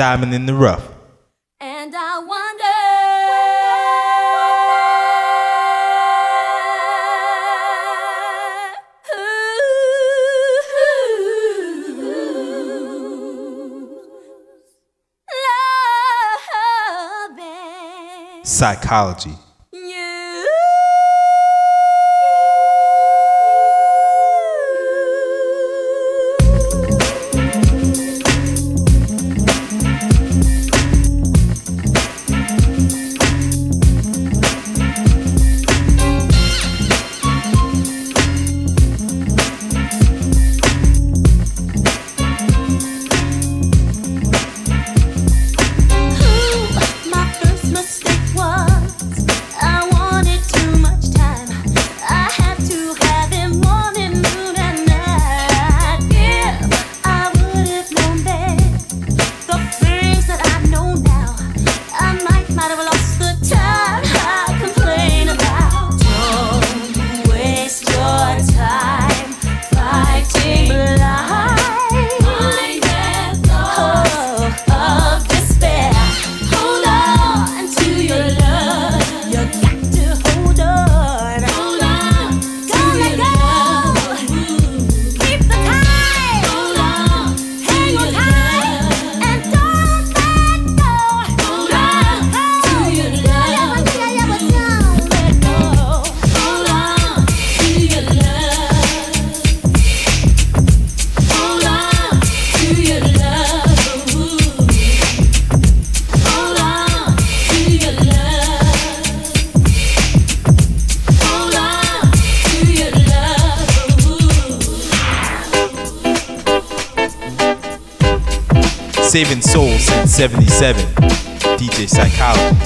diamond in the rough. And I wonder. Psychology. 7, DJ Psychology.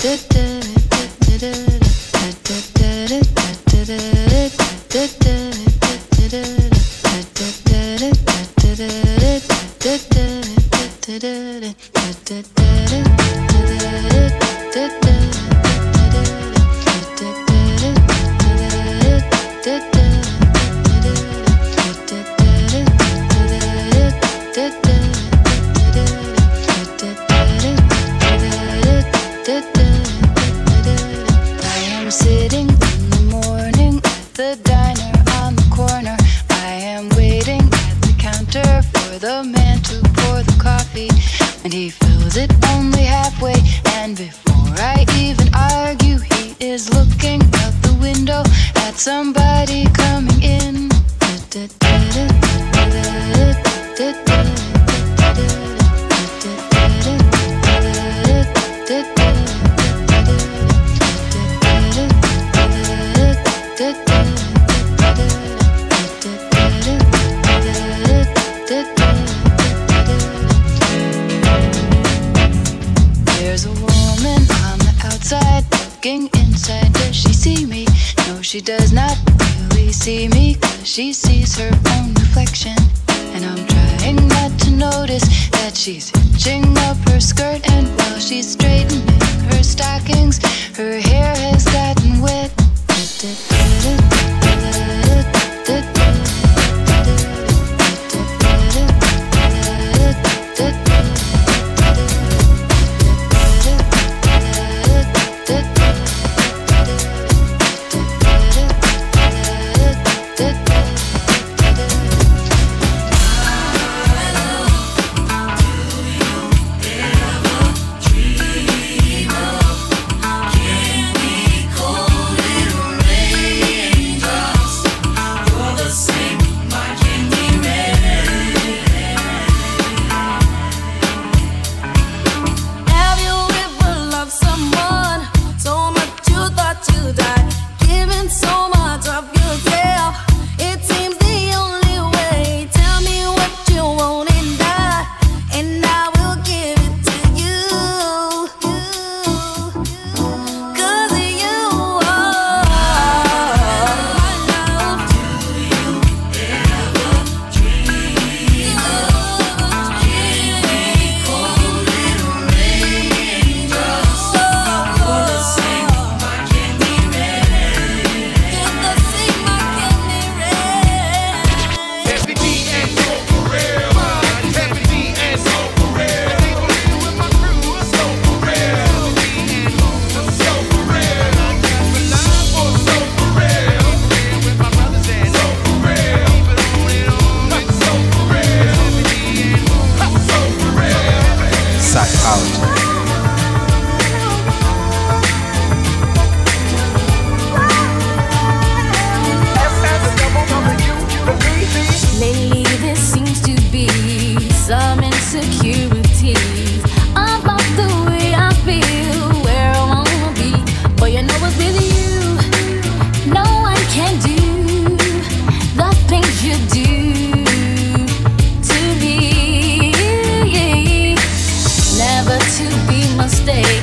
Good. the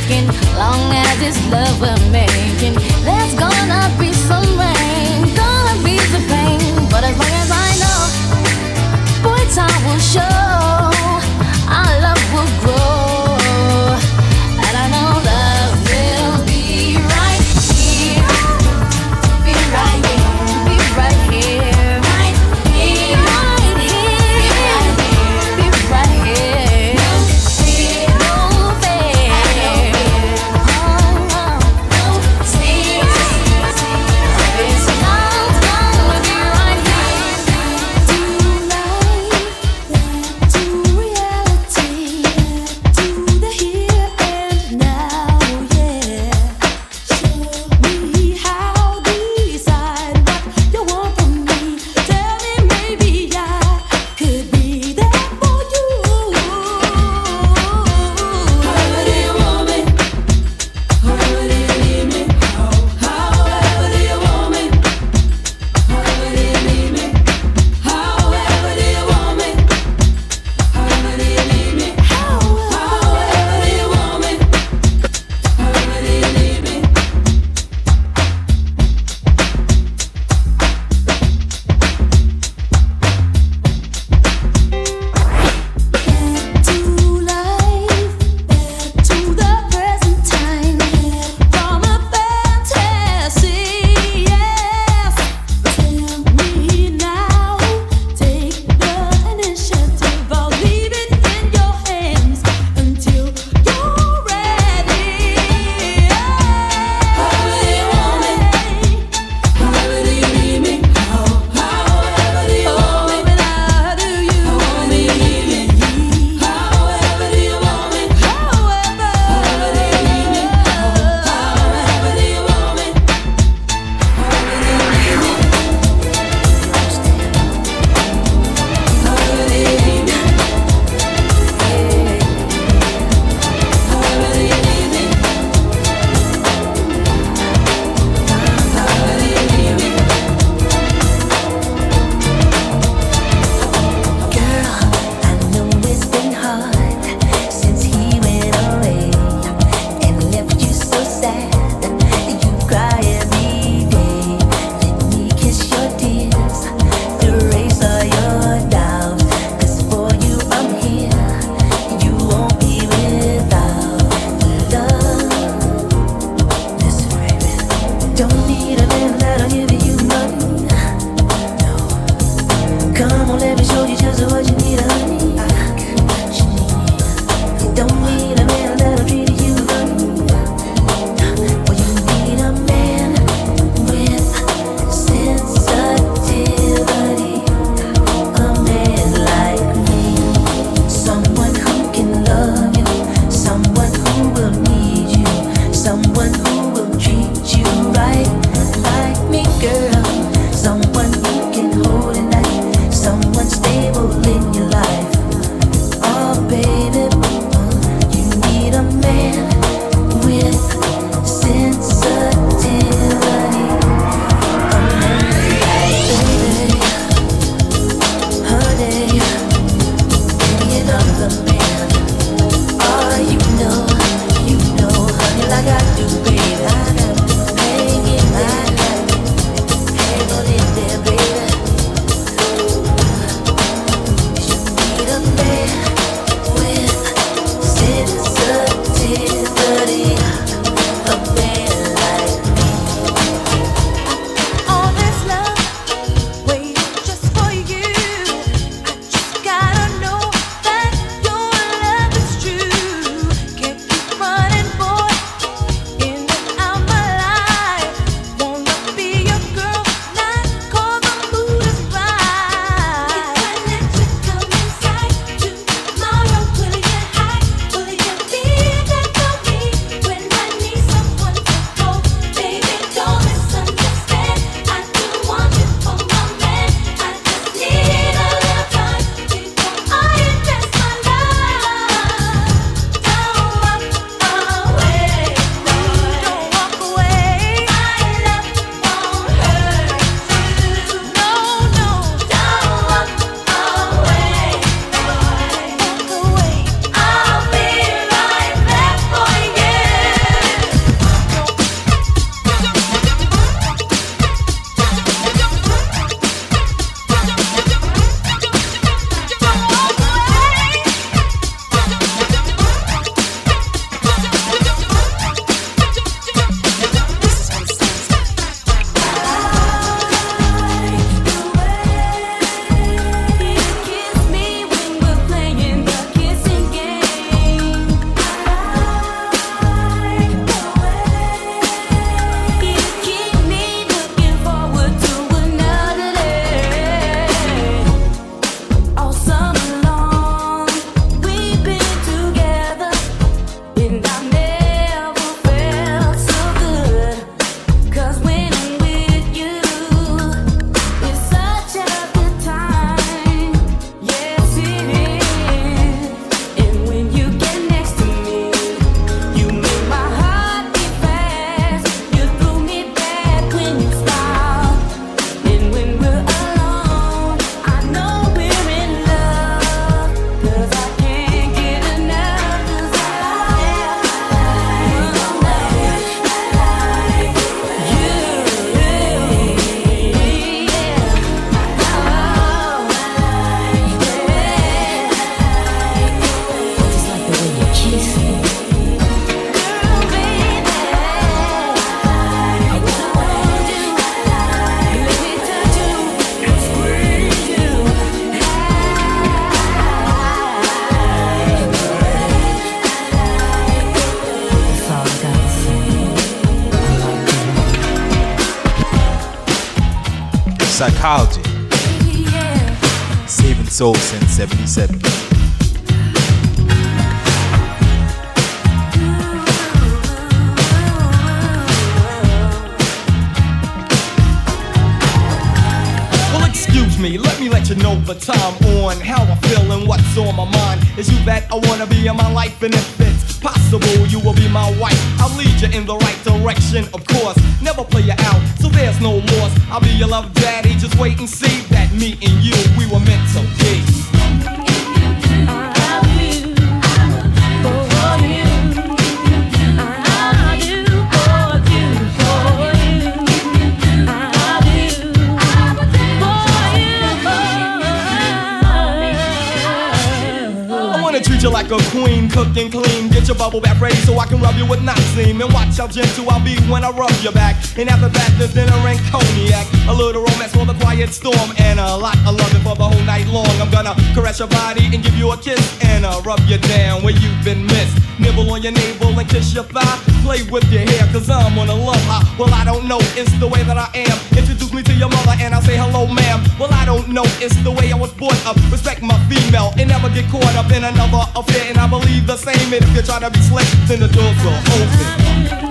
Oh, possible, you will be my wife. I'll lead you in the right direction, of course. Never play you out, so there's no loss. I'll be your love daddy, just wait and see that me and you, we were meant to be. You like a queen, cook and clean. Get your bubble bath ready so I can rub you with Noxine. And watch how gentle I'll be when I rub your back. And after that, there's dinner and cognac. A little romance for the quiet storm. And a lot of loving for the whole night long. I'm gonna caress your body and give you a kiss. And uh, rub you down where you've been missed. Nibble on your navel and kiss your thigh. Play with your hair, cause I'm on a love high. Well, I don't know, it's the way that I am. Introduce me to your mother and I'll say hello, ma'am. Well, I don't know, it's the way I was brought up. Respect my female and never get caught up in another And I believe the same. And if you try to be slick, then the doors will open.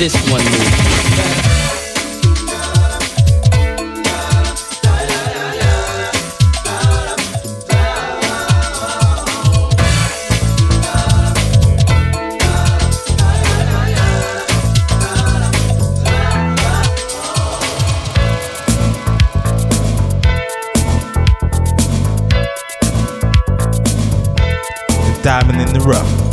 This one moves." Diamond in the rough.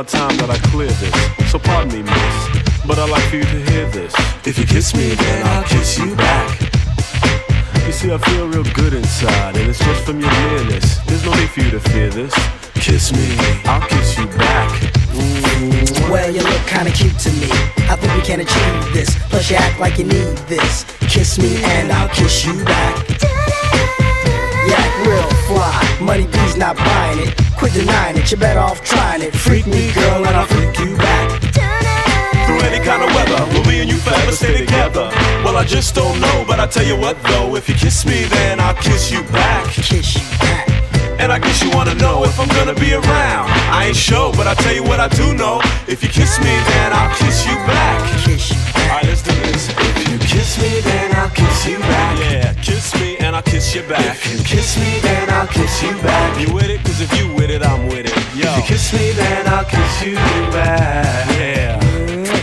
About time that I clear this. So pardon me, miss. But I'd like for you to hear this. If you kiss me, then I'll kiss you back. You see, I feel real good inside, and it's just from your nearness. There's no need for you to fear this. Kiss me, I'll kiss you back. Mm. Well, you look kinda cute to me. I think we can achieve this. Plus, you act like you need this. Kiss me and I'll kiss you back. You act real fly. Money B's not buying it. Quit denying it. You're better off trying it. Freak me, girl, and I'll freak you back. Through any kind of weather, will me and you forever stay together? Well, I just don't know, but I tell you what though, if you kiss me, then I'll kiss you back. Kiss you back. And I guess you wanna know if I'm gonna be around. I ain't sure, but I tell you what I do know. If you kiss me, then I'll kiss you back. Alright, let's do this. If you kiss me, then I'll kiss you back. Yeah, kiss me and I'll kiss you back. If you kiss me, then I'll kiss you back. You with it? Cause if you with it, I'm with it. Yo. If you kiss me, then I'll kiss you back. Yeah.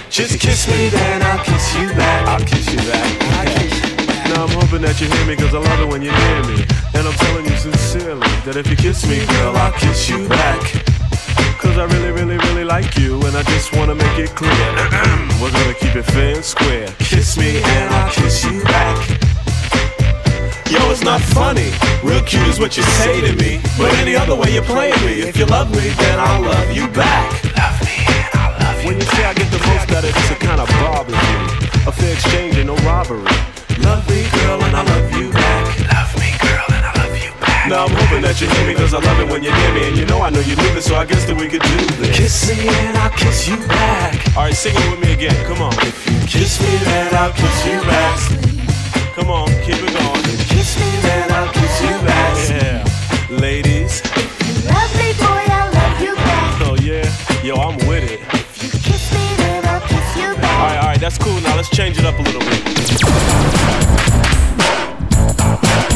Just kiss me, then I'll kiss you back. I'll kiss you back. I'm hoping that you hear me cause I love it when you're near me. And I'm telling you sincerely that if you kiss me, girl, I'll kiss you back. Cause I really, really, really like you, and I just wanna make it clear. We're gonna keep it fair and square. Kiss me and I'll kiss you back. Yo, it's not funny. Real cute is what you say to me. But any other way you're playing me. If you love me, then I'll love you back. Love me and I'll love you When you say I get the most out of this, it kinda bothers me. A fair exchange and no robbery. Love me, girl, and I love you back. Love me, girl, and I love you back. Now I'm hoping that you hear me, cause I love it when you hear me. And you know I know you knew this, so I guess that we could do this. Kiss me and I'll kiss you back. Alright, sing it with me again. Come on. If you kiss me, then I'll kiss you back. Come on, keep it going. Kiss me, then I'll kiss you back. Yeah. Ladies. Love me, boy, I'll love you back. Oh, yeah. Yo, I'm with it. Kiss me, then I'll kiss you back. Alright, alright, that's cool. Now let's change it up a little bit. What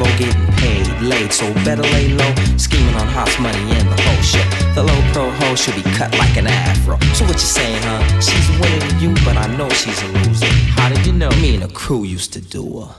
Getting paid late, so better lay low. Scheming on hot money and the whole shit. The low pro hoe should be cut like an afro. So what you saying, huh? She's winning you, but I know she's a loser. How did you know? Me and the crew used to do her.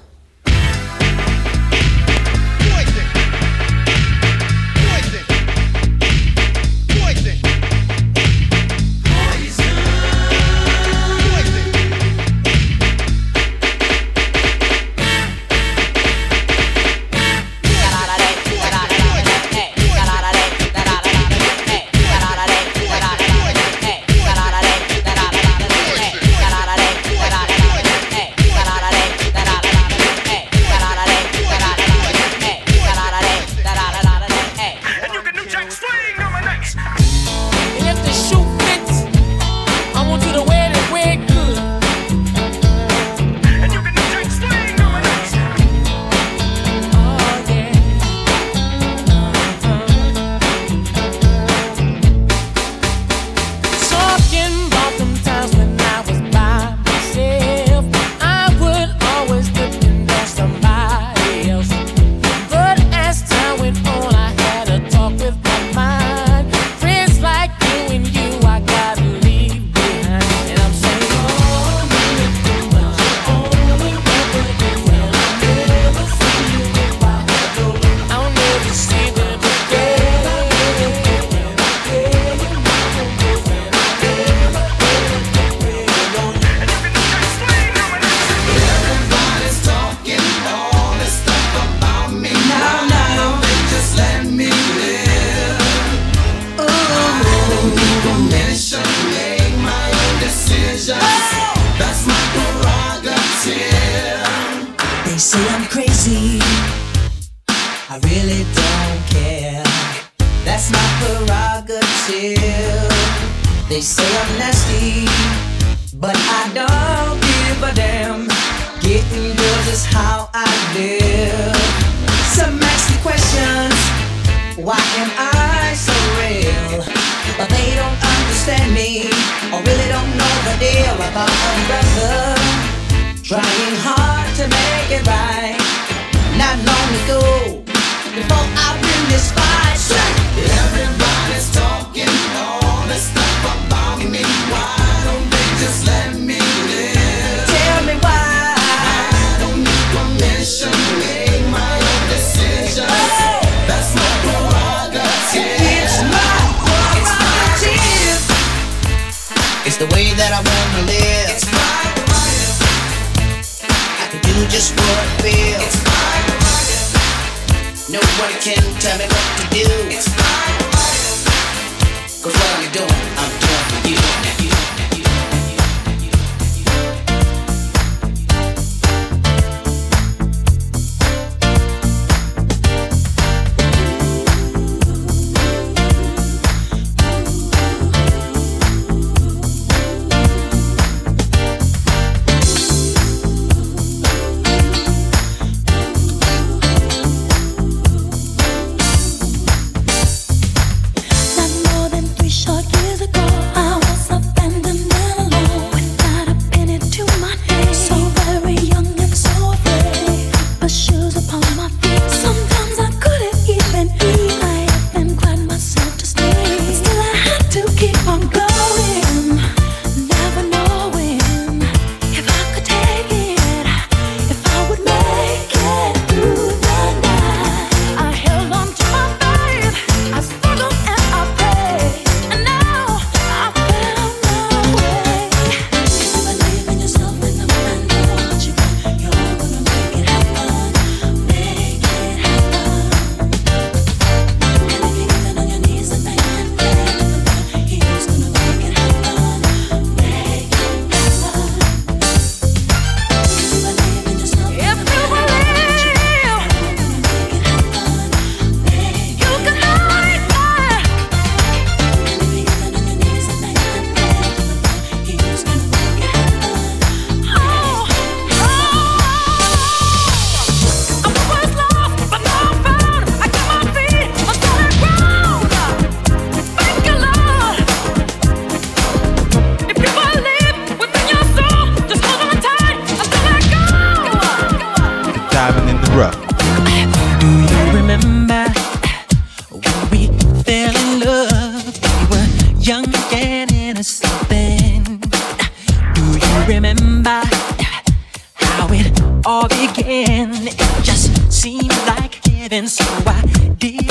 leaving, so I did.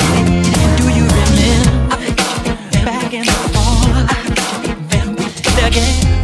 Do you remember back in the fall? Then we did again.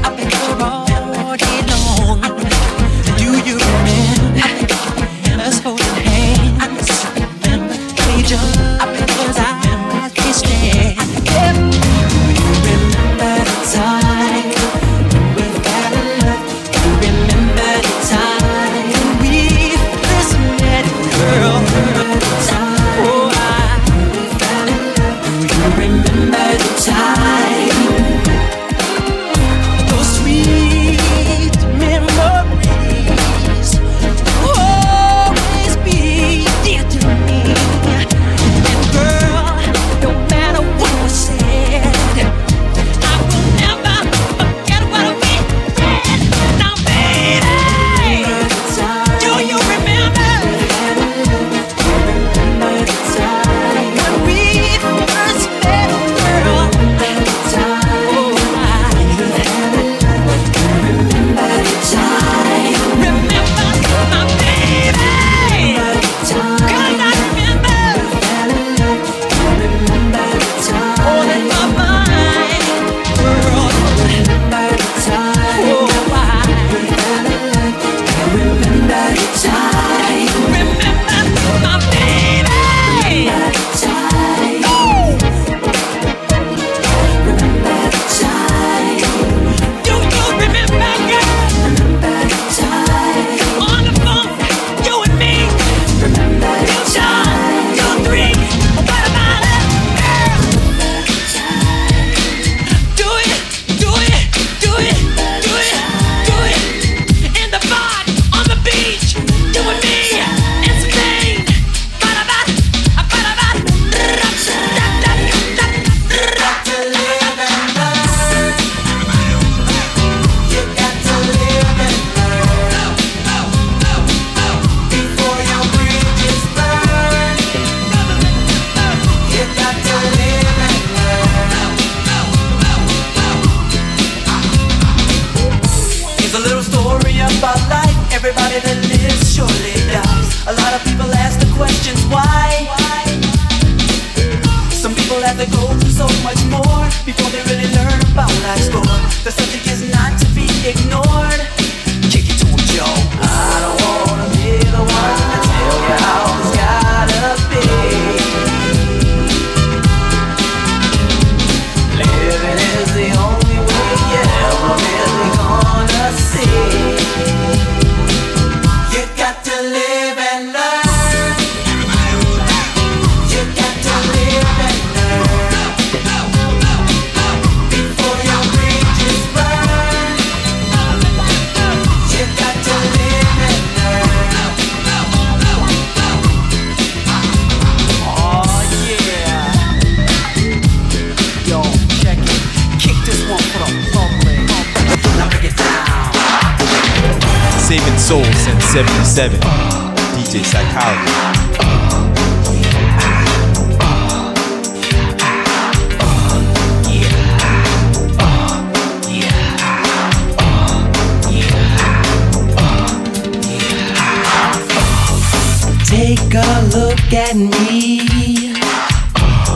a look at me.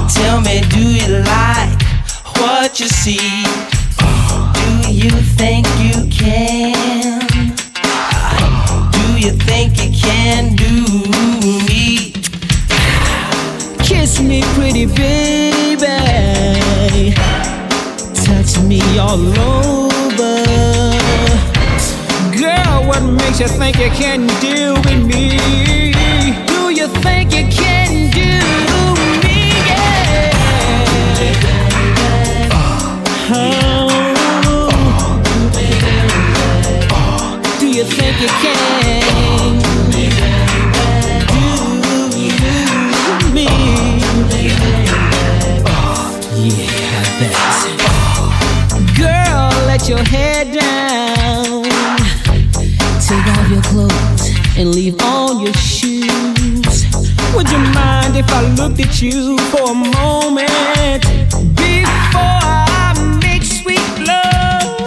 Tell me, do you like what you see? Do you think you can? Do you think you can do me? Kiss me, pretty baby. Touch me all over. Girl, what makes you think you can do with me? if I looked at you for a moment before I make sweet love?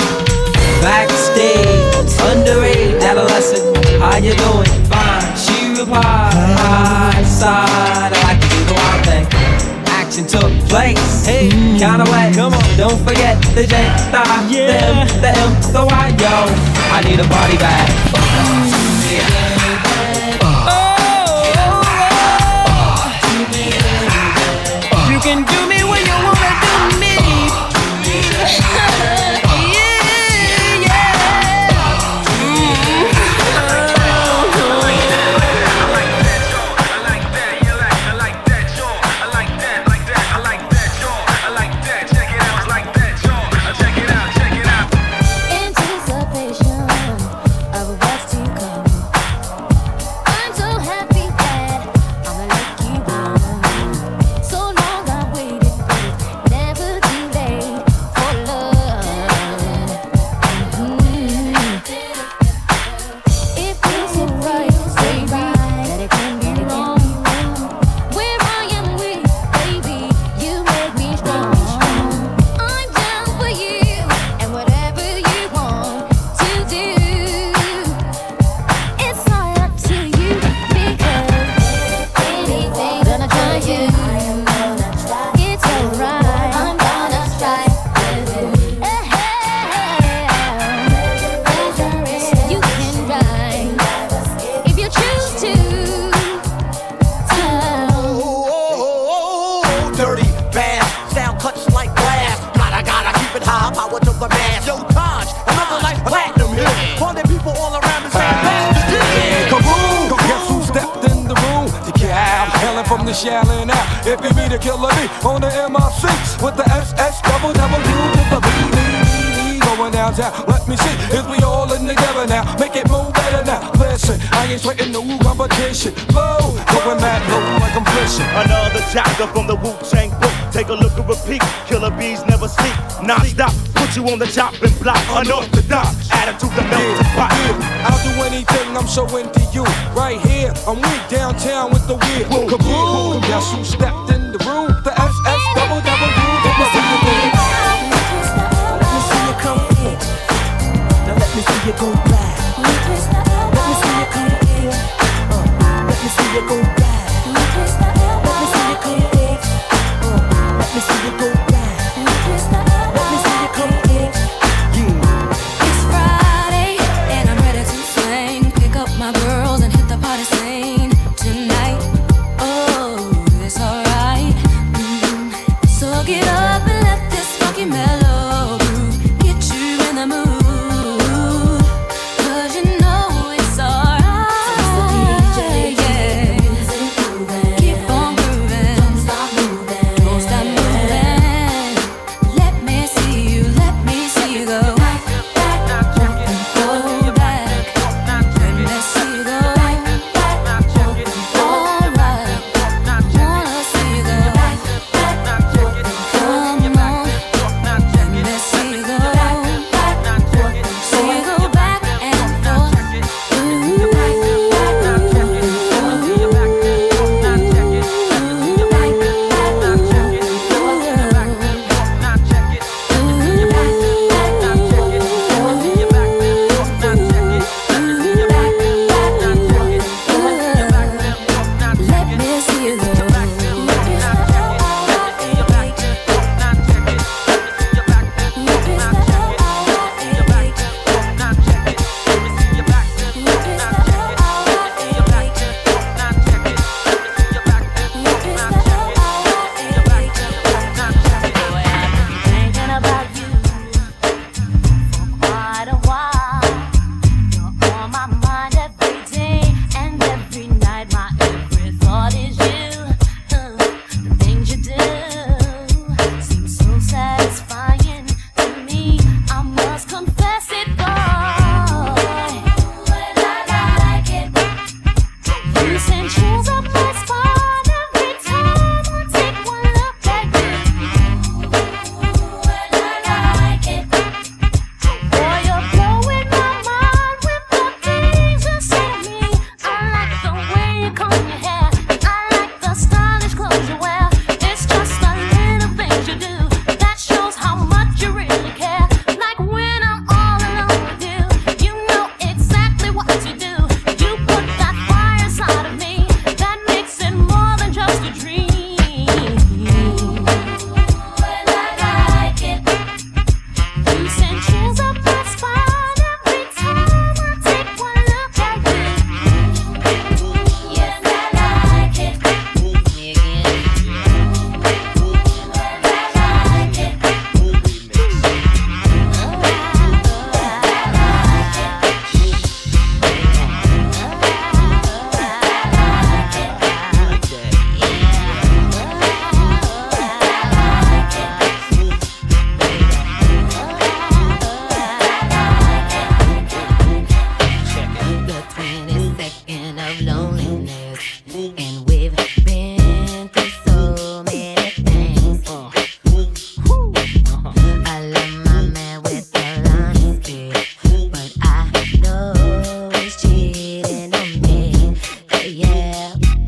Backstage, underage, adolescent, how you doing? Fine. She replied, I sighed. I like to do the wild thing. Action took place. Hey, mm. kinda way. Come on, don't forget the J, the yeah. M, the M, the Y, yo. I need a body bag. Mm-hmm. yeah.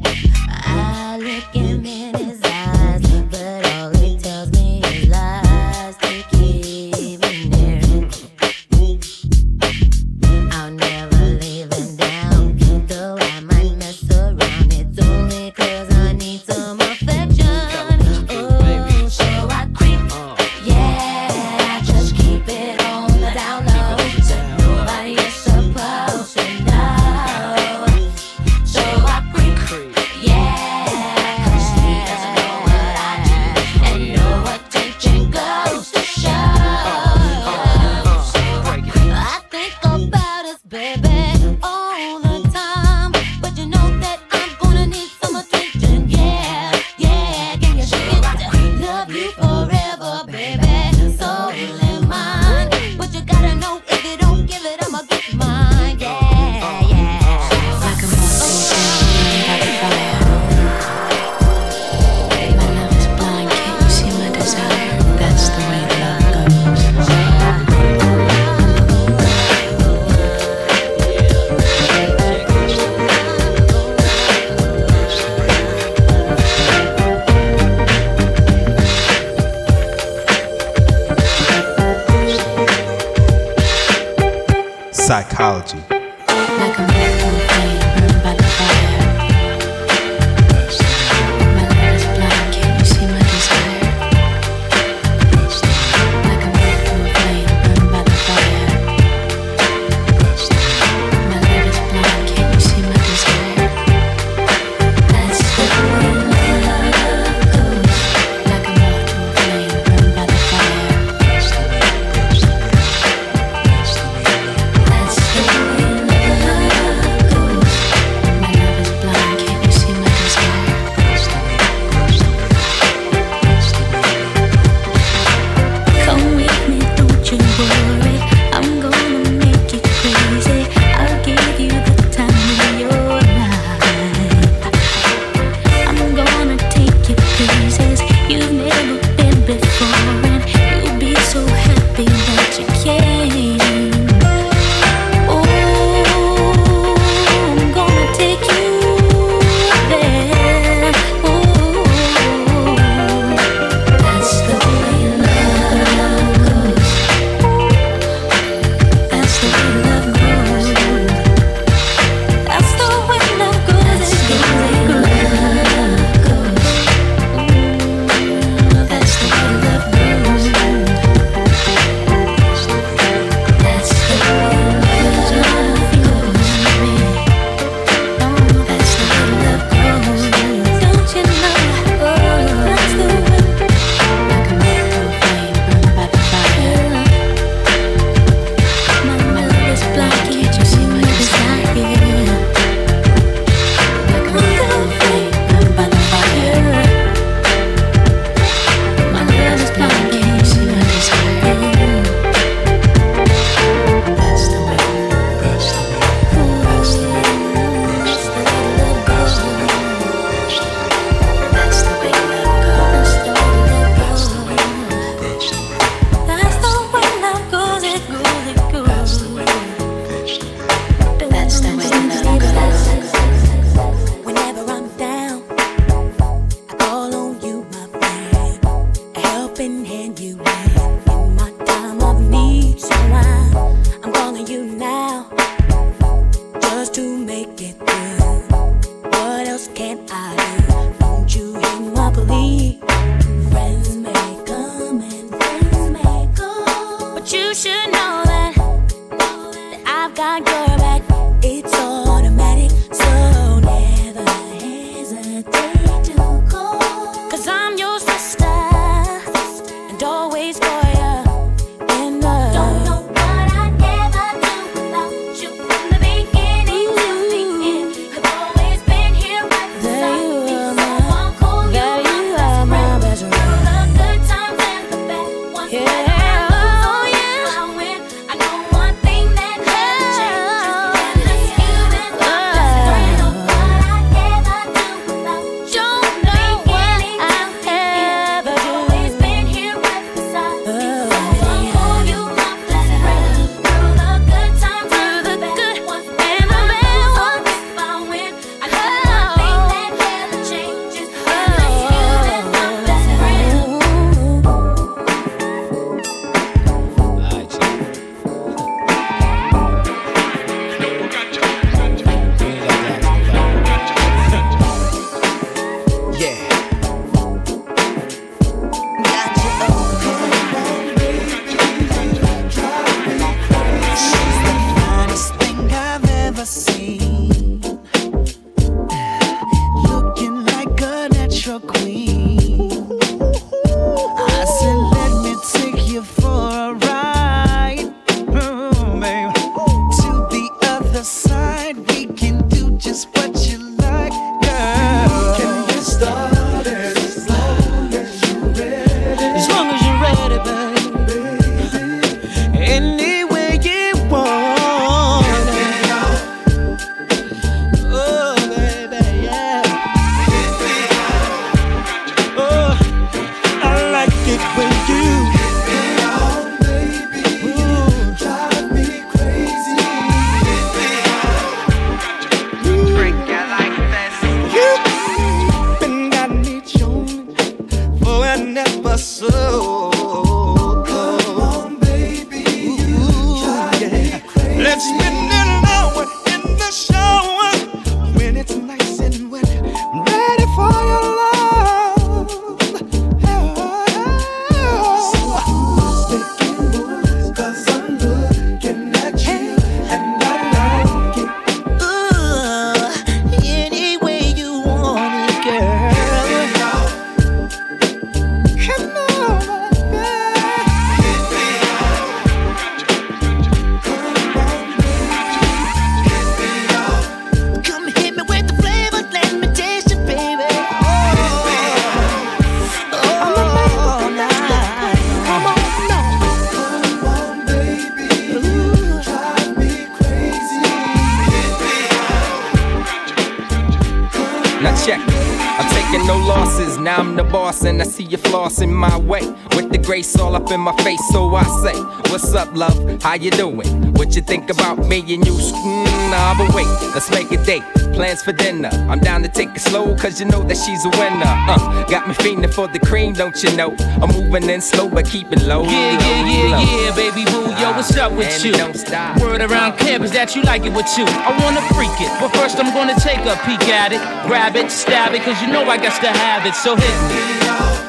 You flossing my way. With the grace all up in my face, so I say, What's up, love? How you doing? What you think about me and you? Mm, nah, but wait, let's make a date. Plans for dinner. I'm down to take it slow, cause you know that she's a winner. Uh, got me fiending for the cream, don't you know? I'm moving in slow, but keeping low. Yeah, low, yeah, yeah, low. yeah, baby boo. Yo, what's up with you? don't stop. Word around campus that you like it with you. I wanna freak it, but first I'm gonna take a peek at it, grab it, stab it, cause you know I got to have it. So hit me.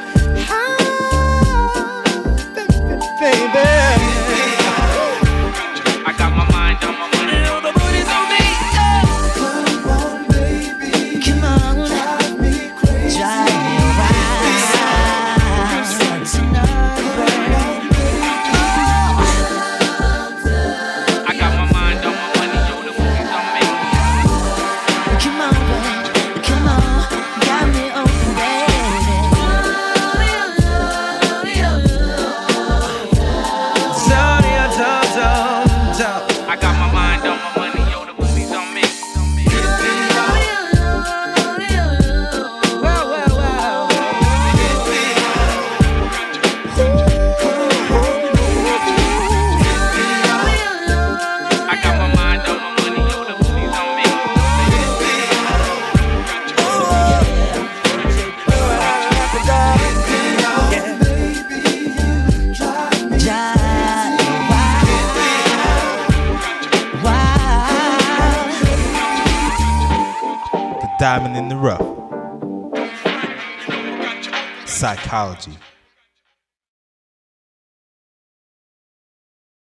I